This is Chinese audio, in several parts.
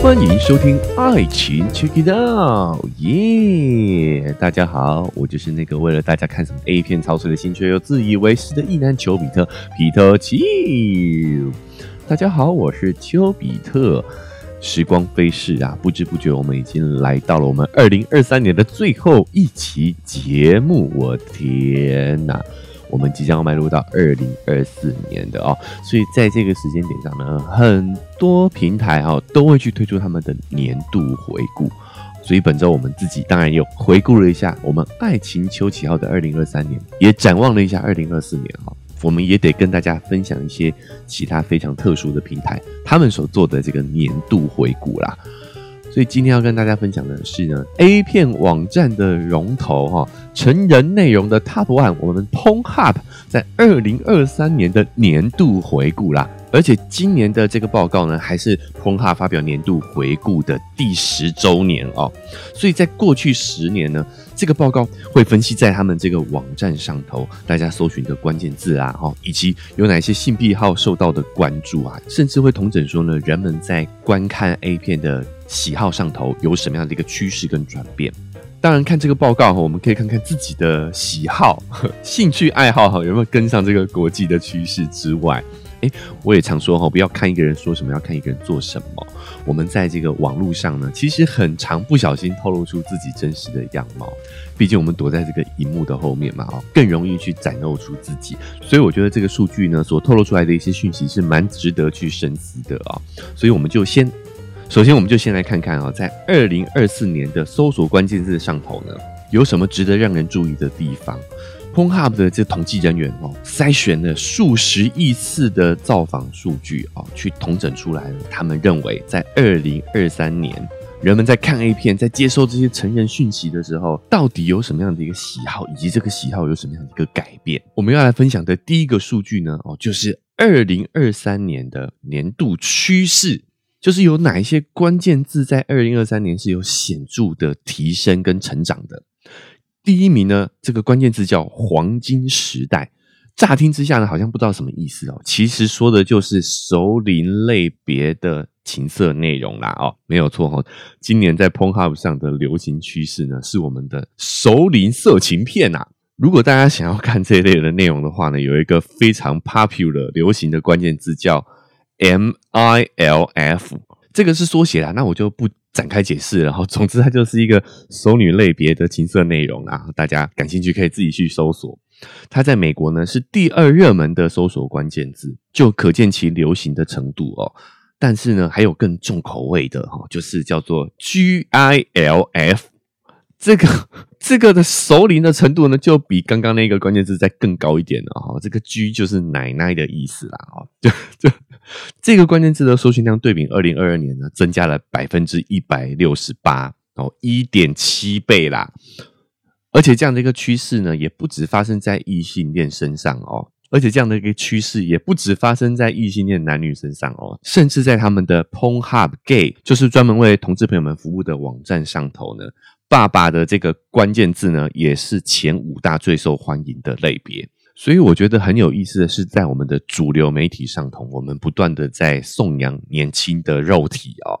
欢迎收听《爱情 Check It Out》，耶！大家好，我就是那个为了大家看什么 A 片操碎了心却又自以为是的异男丘比特皮特奇。大家好，我是丘比特。时光飞逝啊，不知不觉我们已经来到了我们二零二三年的最后一期节目。我天哪！我们即将要迈入到二零二四年的哦，所以在这个时间点上呢，很多平台哈都会去推出他们的年度回顾。所以本周我们自己当然又回顾了一下我们爱情秋启号的二零二三年，也展望了一下二零二四年哈。我们也得跟大家分享一些其他非常特殊的平台他们所做的这个年度回顾啦。所以今天要跟大家分享的是呢，A 片网站的龙头哈，成人内容的 Top One，我们 PornHub 在二零二三年的年度回顾啦。而且今年的这个报告呢，还是 p o n h a 发表年度回顾的第十周年哦。所以在过去十年呢，这个报告会分析在他们这个网站上头大家搜寻的关键字啊，哈，以及有哪些性癖好受到的关注啊，甚至会同整说呢，人们在观看 A 片的。喜好上头有什么样的一个趋势跟转变？当然，看这个报告哈，我们可以看看自己的喜好、兴趣爱好哈有没有跟上这个国际的趋势之外，哎，我也常说哈，不要看一个人说什么，要看一个人做什么。我们在这个网络上呢，其实很常不小心透露出自己真实的样貌。毕竟我们躲在这个荧幕的后面嘛，哦，更容易去展露出自己。所以我觉得这个数据呢，所透露出来的一些讯息是蛮值得去深思的啊。所以我们就先。首先，我们就先来看看啊，在二零二四年的搜索关键字上头呢，有什么值得让人注意的地方？PornHub 的这统计人员哦，筛选了数十亿次的造访数据哦，去统整出来了。他们认为，在二零二三年，人们在看 A 片、在接收这些成人讯息的时候，到底有什么样的一个喜好，以及这个喜好有什么样的一个改变？我们要来分享的第一个数据呢，哦，就是二零二三年的年度趋势。就是有哪一些关键字在二零二三年是有显著的提升跟成长的？第一名呢，这个关键字叫“黄金时代”。乍听之下呢，好像不知道什么意思哦。其实说的就是熟龄类别的情色内容啦。哦，没有错哦。今年在 PornHub 上的流行趋势呢，是我们的熟龄色情片呐。如果大家想要看这一类的内容的话呢，有一个非常 popular 流行的关键字叫。M I L F 这个是缩写啦，那我就不展开解释了。哈，总之它就是一个熟女类别的情色内容啊，大家感兴趣可以自己去搜索。它在美国呢是第二热门的搜索关键字，就可见其流行的程度哦。但是呢，还有更重口味的哈，就是叫做 G I L F。这个这个的熟龄的程度呢，就比刚刚那个关键字再更高一点了哈。这个 G 就是奶奶的意思啦，哦，就就 这个关键字的搜寻量对比二零二二年呢，增加了百分之一百六十八哦，一点七倍啦。而且这样的一个趋势呢，也不止发生在异性恋身上哦，而且这样的一个趋势也不止发生在异性恋男女身上哦，甚至在他们的 PornHub Gay，就是专门为同志朋友们服务的网站上头呢。爸爸的这个关键字呢，也是前五大最受欢迎的类别。所以我觉得很有意思的是，在我们的主流媒体上头，我们不断的在颂扬年轻的肉体哦。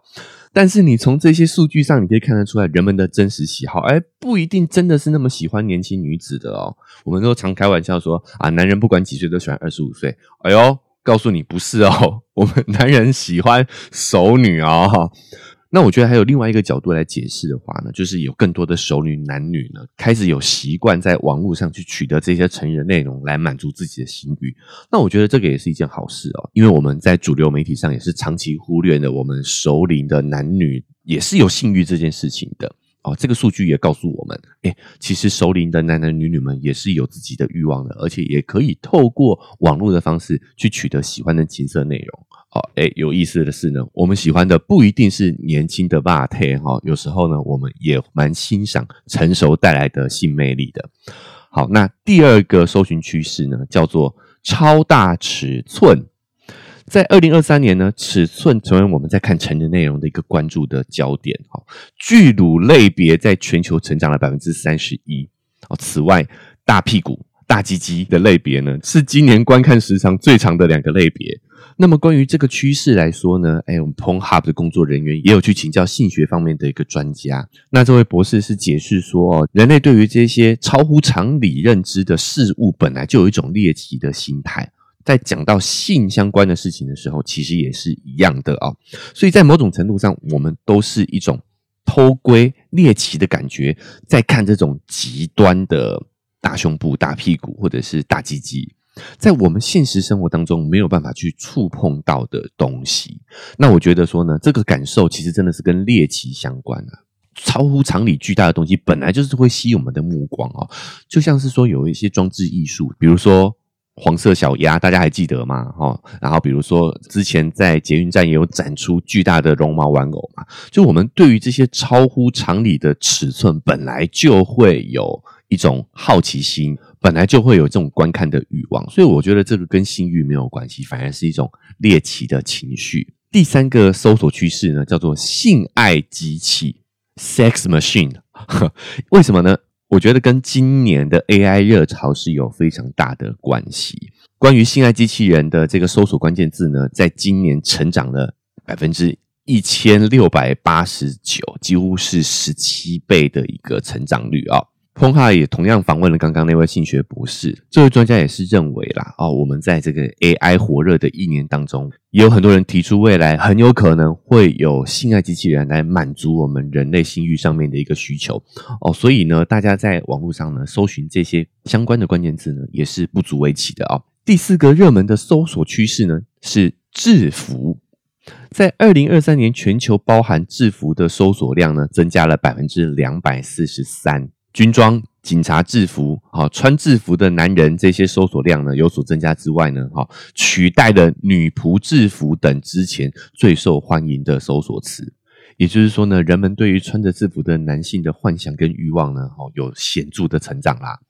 但是你从这些数据上，你可以看得出来人们的真实喜好，哎，不一定真的是那么喜欢年轻女子的哦。我们都常开玩笑说啊，男人不管几岁都喜欢二十五岁。哎呦，告诉你不是哦，我们男人喜欢熟女哦。那我觉得还有另外一个角度来解释的话呢，就是有更多的熟女男女呢，开始有习惯在网络上去取得这些成人内容来满足自己的性欲。那我觉得这个也是一件好事哦，因为我们在主流媒体上也是长期忽略了我们熟龄的男女也是有性欲这件事情的哦。这个数据也告诉我们，哎，其实熟龄的男男女女们也是有自己的欲望的，而且也可以透过网络的方式去取得喜欢的情色内容。好，哎，有意思的是呢，我们喜欢的不一定是年轻的霸特哈，有时候呢，我们也蛮欣赏成熟带来的性魅力的。好，那第二个搜寻趋势呢，叫做超大尺寸。在二零二三年呢，尺寸成为我们在看成人内容的一个关注的焦点。哈，巨乳类别在全球成长了百分之三十一。哦，此外，大屁股、大鸡鸡的类别呢，是今年观看时长最长的两个类别。那么关于这个趋势来说呢，哎，我们 Pornhub 的工作人员也有去请教性学方面的一个专家。那这位博士是解释说，哦，人类对于这些超乎常理认知的事物，本来就有一种猎奇的心态。在讲到性相关的事情的时候，其实也是一样的哦。所以在某种程度上，我们都是一种偷窥猎奇的感觉，在看这种极端的大胸部、大屁股或者是大鸡鸡。在我们现实生活当中没有办法去触碰到的东西，那我觉得说呢，这个感受其实真的是跟猎奇相关啊，超乎常理巨大的东西，本来就是会吸引我们的目光哦，就像是说有一些装置艺术，比如说黄色小鸭，大家还记得吗？哈，然后比如说之前在捷运站也有展出巨大的绒毛玩偶嘛，就我们对于这些超乎常理的尺寸，本来就会有一种好奇心。本来就会有这种观看的欲望，所以我觉得这个跟性欲没有关系，反而是一种猎奇的情绪。第三个搜索趋势呢，叫做性爱机器 （sex machine）。为什么呢？我觉得跟今年的 AI 热潮是有非常大的关系。关于性爱机器人的这个搜索关键字呢，在今年成长了百分之一千六百八十九，几乎是十七倍的一个成长率啊。P o n h a 也同样访问了刚刚那位性学博士，这位专家也是认为啦，哦，我们在这个 AI 火热的一年当中，也有很多人提出未来很有可能会有性爱机器人来满足我们人类性欲上面的一个需求哦，所以呢，大家在网络上呢搜寻这些相关的关键字呢，也是不足为奇的哦。第四个热门的搜索趋势呢是制服，在二零二三年全球包含制服的搜索量呢增加了百分之两百四十三。军装、警察制服，哈，穿制服的男人，这些搜索量呢有所增加之外呢，哈，取代了女仆制服等之前最受欢迎的搜索词。也就是说呢，人们对于穿着制服的男性的幻想跟欲望呢，哦，有显著的成长啦。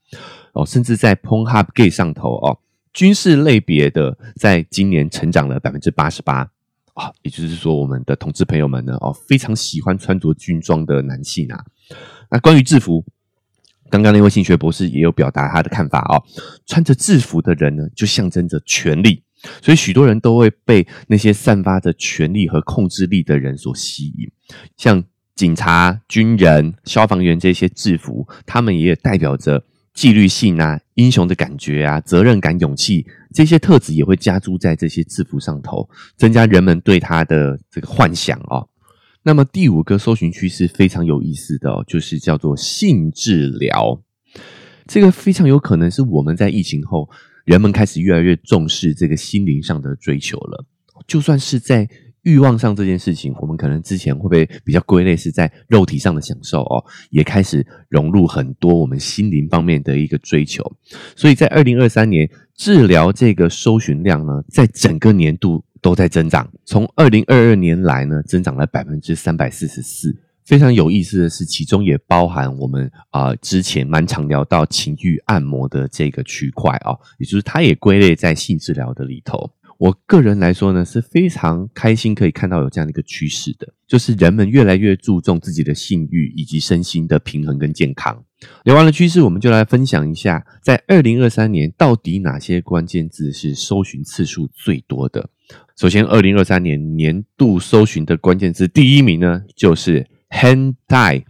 哦，甚至在 Pornhub Gay 上头哦，军事类别的在今年成长了百分之八十八啊。也就是说，我们的同志朋友们呢，哦，非常喜欢穿着军装的男性啊。那关于制服。刚刚那位性学博士也有表达他的看法哦，穿着制服的人呢，就象征着权力，所以许多人都会被那些散发着权力和控制力的人所吸引。像警察、军人、消防员这些制服，他们也代表着纪律性啊、英雄的感觉啊、责任感、勇气这些特质，也会加注在这些制服上头，增加人们对他的这个幻想哦。那么第五个搜寻趋势非常有意思的哦，就是叫做性治疗。这个非常有可能是我们在疫情后，人们开始越来越重视这个心灵上的追求了。就算是在欲望上这件事情，我们可能之前会被比较归类是在肉体上的享受哦，也开始融入很多我们心灵方面的一个追求。所以在二零二三年，治疗这个搜寻量呢，在整个年度。都在增长，从二零二二年来呢，增长了百分之三百四十四。非常有意思的是，其中也包含我们啊之前蛮常聊到情欲按摩的这个区块啊，也就是它也归类在性治疗的里头。我个人来说呢，是非常开心可以看到有这样的一个趋势的，就是人们越来越注重自己的性欲以及身心的平衡跟健康。聊完了趋势，我们就来分享一下，在二零二三年到底哪些关键字是搜寻次数最多的。首先，二零二三年年度搜寻的关键字第一名呢，就是 “hentai”。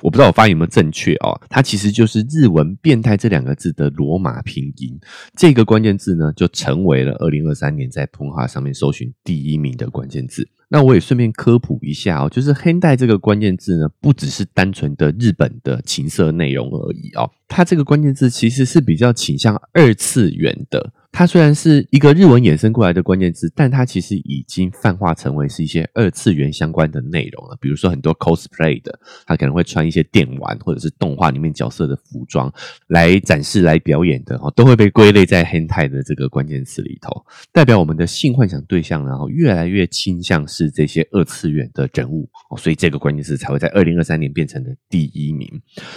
我不知道我发音有没有正确哦，它其实就是日文“变态”这两个字的罗马拼音。这个关键字呢，就成为了二零二三年在通话上面搜寻第一名的关键字。那我也顺便科普一下哦，就是 “hentai” 这个关键字呢，不只是单纯的日本的情色内容而已哦，它这个关键字其实是比较倾向二次元的。它虽然是一个日文衍生过来的关键字，但它其实已经泛化成为是一些二次元相关的内容了。比如说很多 cosplay 的，他可能会穿一些电玩或者是动画里面角色的服装来展示、来表演的，哈，都会被归类在 hentai 的这个关键词里头，代表我们的性幻想对象，然后越来越倾向是这些二次元的人物，所以这个关键词才会在二零二三年变成了第一名。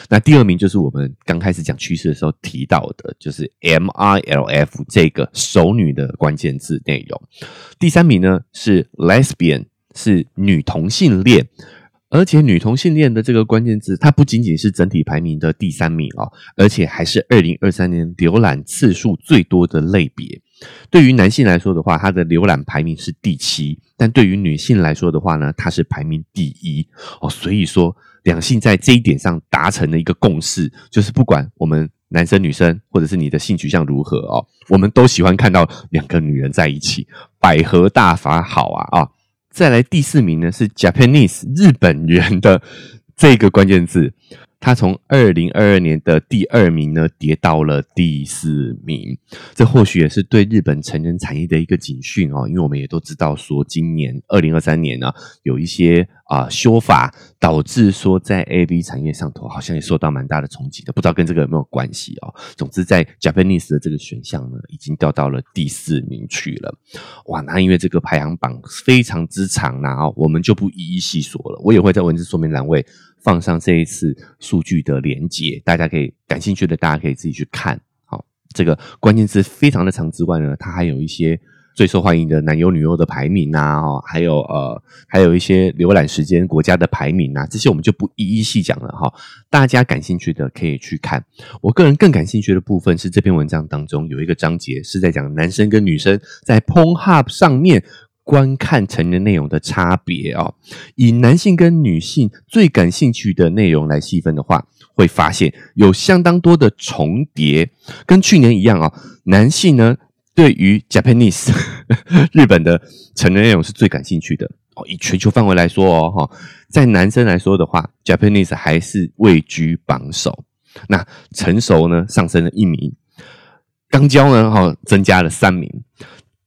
那第二名就是我们刚开始讲趋势的时候提到的，就是 MILF 这。这个熟女的关键字内容，第三名呢是 lesbian，是女同性恋，而且女同性恋的这个关键字，它不仅仅是整体排名的第三名哦，而且还是二零二三年浏览次数最多的类别。对于男性来说的话，它的浏览排名是第七；但对于女性来说的话呢，它是排名第一哦。所以说，两性在这一点上达成了一个共识，就是不管我们男生女生，或者是你的性取向如何哦，我们都喜欢看到两个女人在一起，百合大法好啊啊！再来第四名呢是 Japanese 日本人的这个关键字。他从二零二二年的第二名呢，跌到了第四名。这或许也是对日本成人产业的一个警讯哦，因为我们也都知道说，今年二零二三年呢，有一些啊修法，导致说在 A B 产业上头好像也受到蛮大的冲击的，不知道跟这个有没有关系哦。总之，在 Japanese 的这个选项呢，已经掉到了第四名去了。哇，那因为这个排行榜非常之长呐，我们就不一一细说了。我也会在文字说明栏位。放上这一次数据的连接，大家可以感兴趣的，大家可以自己去看。好，这个关键字非常的长之外呢，它还有一些最受欢迎的男优女优的排名啊，哦，还有呃，还有一些浏览时间国家的排名啊，这些我们就不一一细讲了哈。大家感兴趣的可以去看。我个人更感兴趣的部分是这篇文章当中有一个章节是在讲男生跟女生在 Pornhub 上面。观看成人内容的差别啊，以男性跟女性最感兴趣的内容来细分的话，会发现有相当多的重叠。跟去年一样啊，男性呢对于 Japanese 日本的成人内容是最感兴趣的哦。以全球范围来说哦，哈，在男生来说的话，Japanese 还是位居榜首。那成熟呢上升了一名，刚交呢哈增加了三名。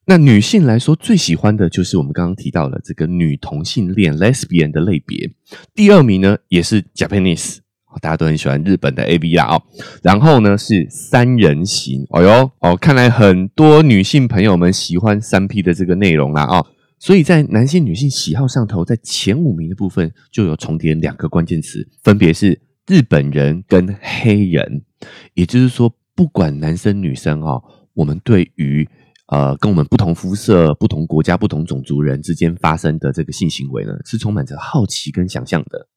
那女性来说，最喜欢的就是我们刚刚提到的这个女同性恋 （lesbian） 的类别。第二名呢，也是 Japanese，大家都很喜欢日本的 A B 啦哦。然后呢是三人行，哦哟哦，看来很多女性朋友们喜欢三 P 的这个内容啦哦。所以在男性、女性喜好上头，在前五名的部分就有重叠两个关键词，分别是日本人跟黑人。也就是说，不管男生女生哦，我们对于呃，跟我们不同肤色、不同国家、不同种族人之间发生的这个性行为呢，是充满着好奇跟想象的。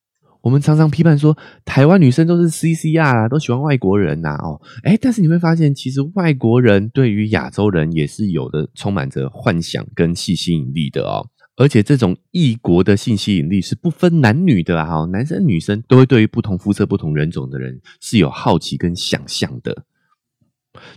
我们常常批判说，台湾女生都是 C C R 啊，都喜欢外国人呐，哦，哎，但是你会发现，其实外国人对于亚洲人也是有的，充满着幻想跟性吸引力的哦。而且这种异国的性吸引力是不分男女的啊，男生女生都会对于不同肤色、不同人种的人是有好奇跟想象的。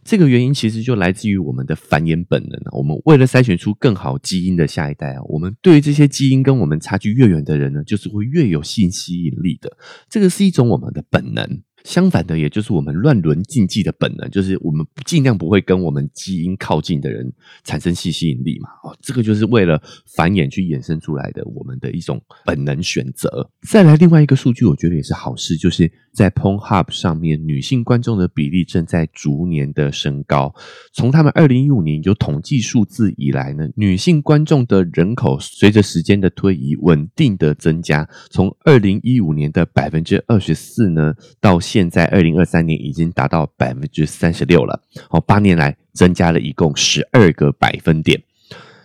这个原因其实就来自于我们的繁衍本能我们为了筛选出更好基因的下一代啊，我们对于这些基因跟我们差距越远的人呢，就是会越有性吸引力的。这个是一种我们的本能。相反的，也就是我们乱伦禁忌的本能，就是我们尽量不会跟我们基因靠近的人产生性吸引力嘛。哦，这个就是为了繁衍去衍生出来的我们的一种本能选择。再来另外一个数据，我觉得也是好事，就是在 Pornhub 上面，女性观众的比例正在逐年的升高。从他们二零一五年有统计数字以来呢，女性观众的人口随着时间的推移稳定的增加，从二零一五年的百分之二十四呢到。现在二零二三年已经达到百分之三十六了，哦，八年来增加了一共十二个百分点。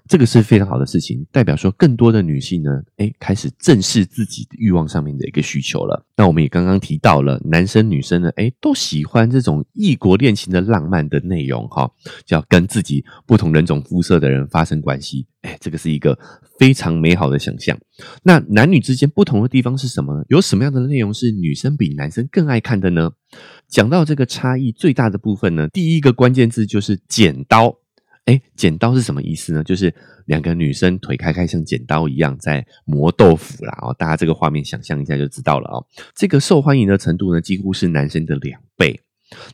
这个是非常好的事情，代表说更多的女性呢，哎，开始正视自己欲望上面的一个需求了。那我们也刚刚提到了，男生女生呢，哎，都喜欢这种异国恋情的浪漫的内容，哈，叫跟自己不同人种肤色的人发生关系，哎，这个是一个非常美好的想象。那男女之间不同的地方是什么？有什么样的内容是女生比男生更爱看的呢？讲到这个差异最大的部分呢，第一个关键字就是剪刀。哎，剪刀是什么意思呢？就是两个女生腿开开，像剪刀一样在磨豆腐啦。哦，大家这个画面想象一下就知道了哦。这个受欢迎的程度呢，几乎是男生的两倍。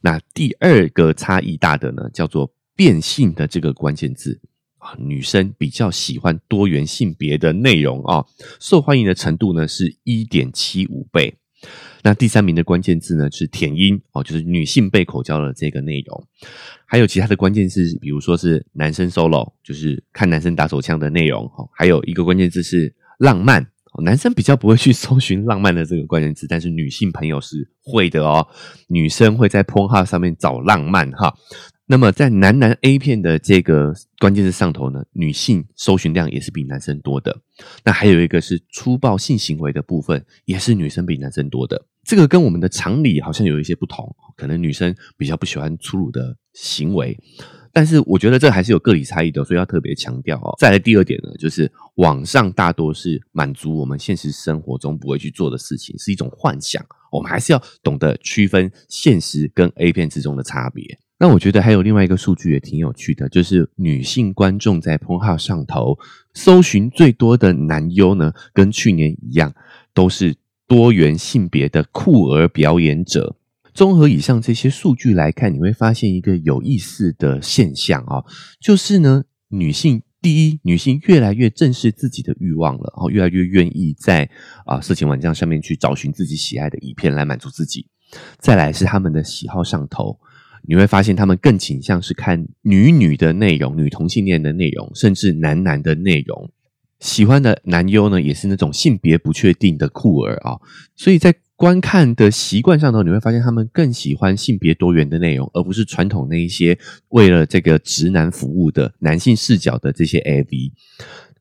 那第二个差异大的呢，叫做变性的这个关键字啊，女生比较喜欢多元性别的内容啊，受欢迎的程度呢是一点七五倍。那第三名的关键字呢是舔音哦，就是女性被口交的这个内容，还有其他的关键字，比如说是男生 solo，就是看男生打手枪的内容哦，还有一个关键字是浪漫，男生比较不会去 搜寻浪漫的这个关键字，但是女性朋友是会的哦，女生会在 porn 上面找浪漫哈。那么在男男 A 片的这个关键字上头呢，女性搜寻量也是比男生多的。那还有一个是粗暴性行为的部分，也是女生比男生多的。这个跟我们的常理好像有一些不同，可能女生比较不喜欢粗鲁的行为。但是我觉得这还是有个体差异的，所以要特别强调哦。再来第二点呢，就是网上大多是满足我们现实生活中不会去做的事情，是一种幻想。我们还是要懂得区分现实跟 A 片之中的差别。那我觉得还有另外一个数据也挺有趣的，就是女性观众在 p o n 上头搜寻最多的男优呢，跟去年一样，都是多元性别的酷儿表演者。综合以上这些数据来看，你会发现一个有意思的现象啊，就是呢，女性第一，女性越来越正视自己的欲望了，然后越来越愿意在啊色情网站上面去找寻自己喜爱的影片来满足自己。再来是他们的喜好上头，你会发现他们更倾向是看女女的内容、女同性恋的内容，甚至男男的内容。喜欢的男优呢，也是那种性别不确定的酷儿啊，所以在。观看的习惯上头，你会发现他们更喜欢性别多元的内容，而不是传统那一些为了这个直男服务的男性视角的这些 AV。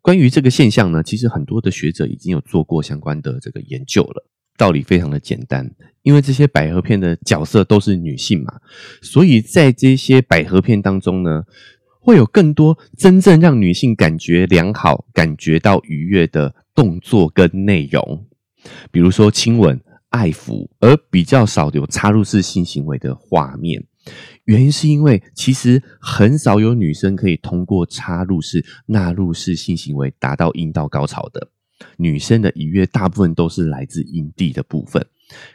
关于这个现象呢，其实很多的学者已经有做过相关的这个研究了。道理非常的简单，因为这些百合片的角色都是女性嘛，所以在这些百合片当中呢，会有更多真正让女性感觉良好、感觉到愉悦的动作跟内容，比如说亲吻。爱抚，而比较少有插入式性行为的画面，原因是因为其实很少有女生可以通过插入式、纳入式性行为达到阴道高潮的。女生的愉悦大部分都是来自阴蒂的部分。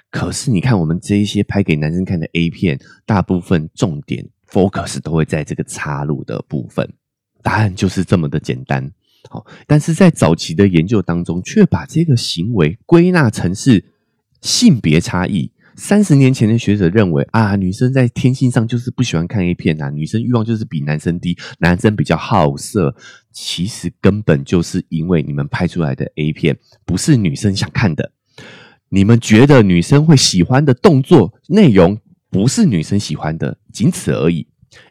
可是你看，我们这一些拍给男生看的 A 片，大部分重点 focus 都会在这个插入的部分。答案就是这么的简单。好，但是在早期的研究当中，却把这个行为归纳成是。性别差异，三十年前的学者认为啊，女生在天性上就是不喜欢看 A 片呐，女生欲望就是比男生低，男生比较好色。其实根本就是因为你们拍出来的 A 片不是女生想看的，你们觉得女生会喜欢的动作内容不是女生喜欢的，仅此而已。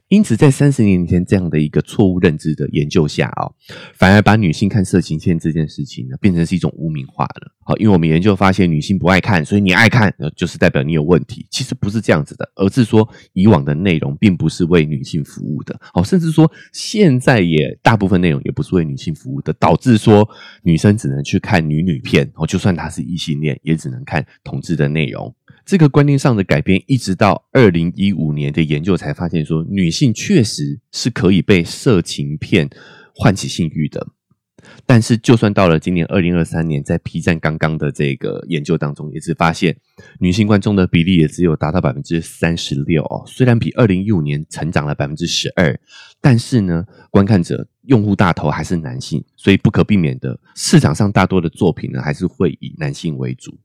因此，在三十年前这样的一个错误认知的研究下啊，反而把女性看色情片这件事情呢，变成是一种污名化了。好，因为我们研究发现，女性不爱看，所以你爱看，就是代表你有问题。其实不是这样子的，而是说以往的内容并不是为女性服务的。好，甚至说现在也大部分内容也不是为女性服务的，导致说女生只能去看女女片。哦，就算她是异性恋，也只能看同志的内容。这个观念上的改变，一直到二零一五年的研究才发现，说女性确实是可以被色情片唤起性欲的。但是，就算到了今年二零二三年，在 P 站刚刚的这个研究当中，也是发现女性观众的比例也只有达到百分之三十六哦。虽然比二零一五年成长了百分之十二，但是呢，观看者。用户大头还是男性，所以不可避免的，市场上大多的作品呢，还是会以男性为主。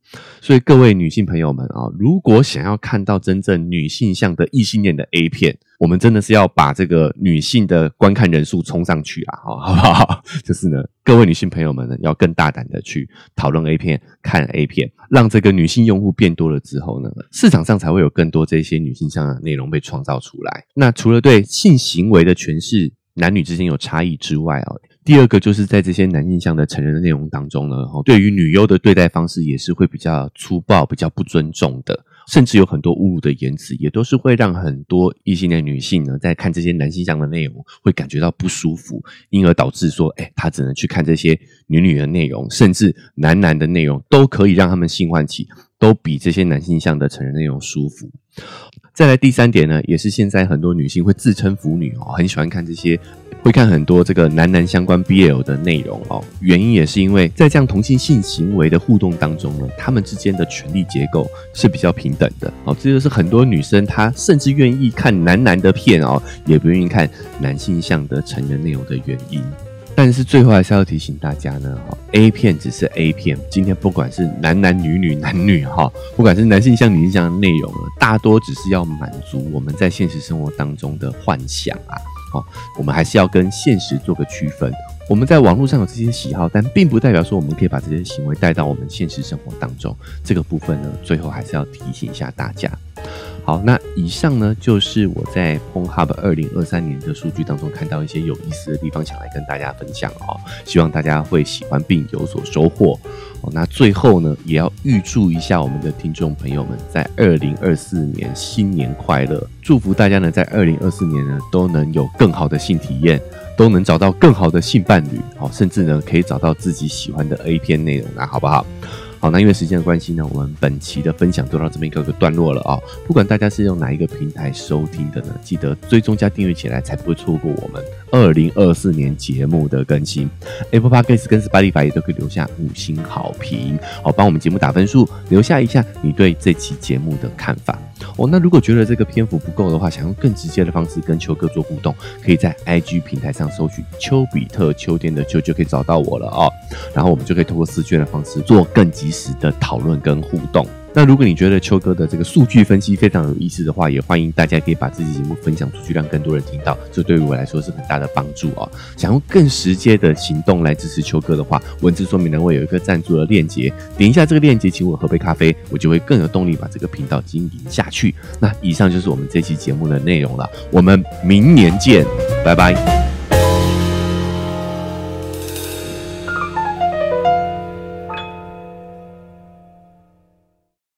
所以各位女性朋友们啊，如果想要看到真正女性向的异性恋的 A 片，我们真的是要把这个女性的观看人数冲上去啊，好不好？就是呢，各位女性朋友们呢，要更大胆的去讨论 A 片、看 A 片，让这个女性用户变多了之后呢，市场上才会有更多这些女性向的内容被创造出来。那除了对性行为的诠释。男女之间有差异之外啊，第二个就是在这些男性向的成人的内容当中呢，对于女优的对待方式也是会比较粗暴、比较不尊重的，甚至有很多侮辱的言辞，也都是会让很多异性恋女性呢，在看这些男性向的内容会感觉到不舒服，因而导致说，哎，她只能去看这些女女的内容，甚至男男的内容都可以让他们性唤起，都比这些男性向的成人内容舒服。再来第三点呢，也是现在很多女性会自称腐女哦，很喜欢看这些，会看很多这个男男相关 BL 的内容哦。原因也是因为在这样同性性行为的互动当中呢，他们之间的权力结构是比较平等的哦。这就是很多女生她甚至愿意看男男的片哦，也不愿意看男性向的成人内容的原因。但是最后还是要提醒大家呢，哈，A 片只是 A 片。今天不管是男男女女男女哈，不管是男性向女性向的内容，大多只是要满足我们在现实生活当中的幻想啊。好，我们还是要跟现实做个区分。我们在网络上有这些喜好，但并不代表说我们可以把这些行为带到我们现实生活当中。这个部分呢，最后还是要提醒一下大家。好，那以上呢就是我在 PonHub 二零二三年的数据当中看到一些有意思的地方，想来跟大家分享哦。希望大家会喜欢并有所收获哦。那最后呢，也要预祝一下我们的听众朋友们在二零二四年新年快乐，祝福大家呢在二零二四年呢都能有更好的性体验，都能找到更好的性伴侣，哦，甚至呢可以找到自己喜欢的 A 片内容啊，好不好？好，那因为时间的关系呢，我们本期的分享就到这边一个段落了啊。不管大家是用哪一个平台收听的呢，记得追踪加订阅起来，才不会错过我们二零二四年节目的更新。Apple Podcast 跟 Spotify 也都可以留下五星好评，好帮我们节目打分数，留下一下你对这期节目的看法。哦，那如果觉得这个篇幅不够的话，想用更直接的方式跟秋哥做互动，可以在 IG 平台上搜取丘比特秋天的秋就可以找到我了哦。然后我们就可以通过私卷的方式做更及时的讨论跟互动。那如果你觉得秋哥的这个数据分析非常有意思的话，也欢迎大家可以把这期节目分享出去，让更多人听到。这对于我来说是很大的帮助哦。想用更直接的行动来支持秋哥的话，文字说明栏会有一个赞助的链接，点一下这个链接，请我喝杯咖啡，我就会更有动力把这个频道经营下去。那以上就是我们这期节目的内容了，我们明年见，拜拜。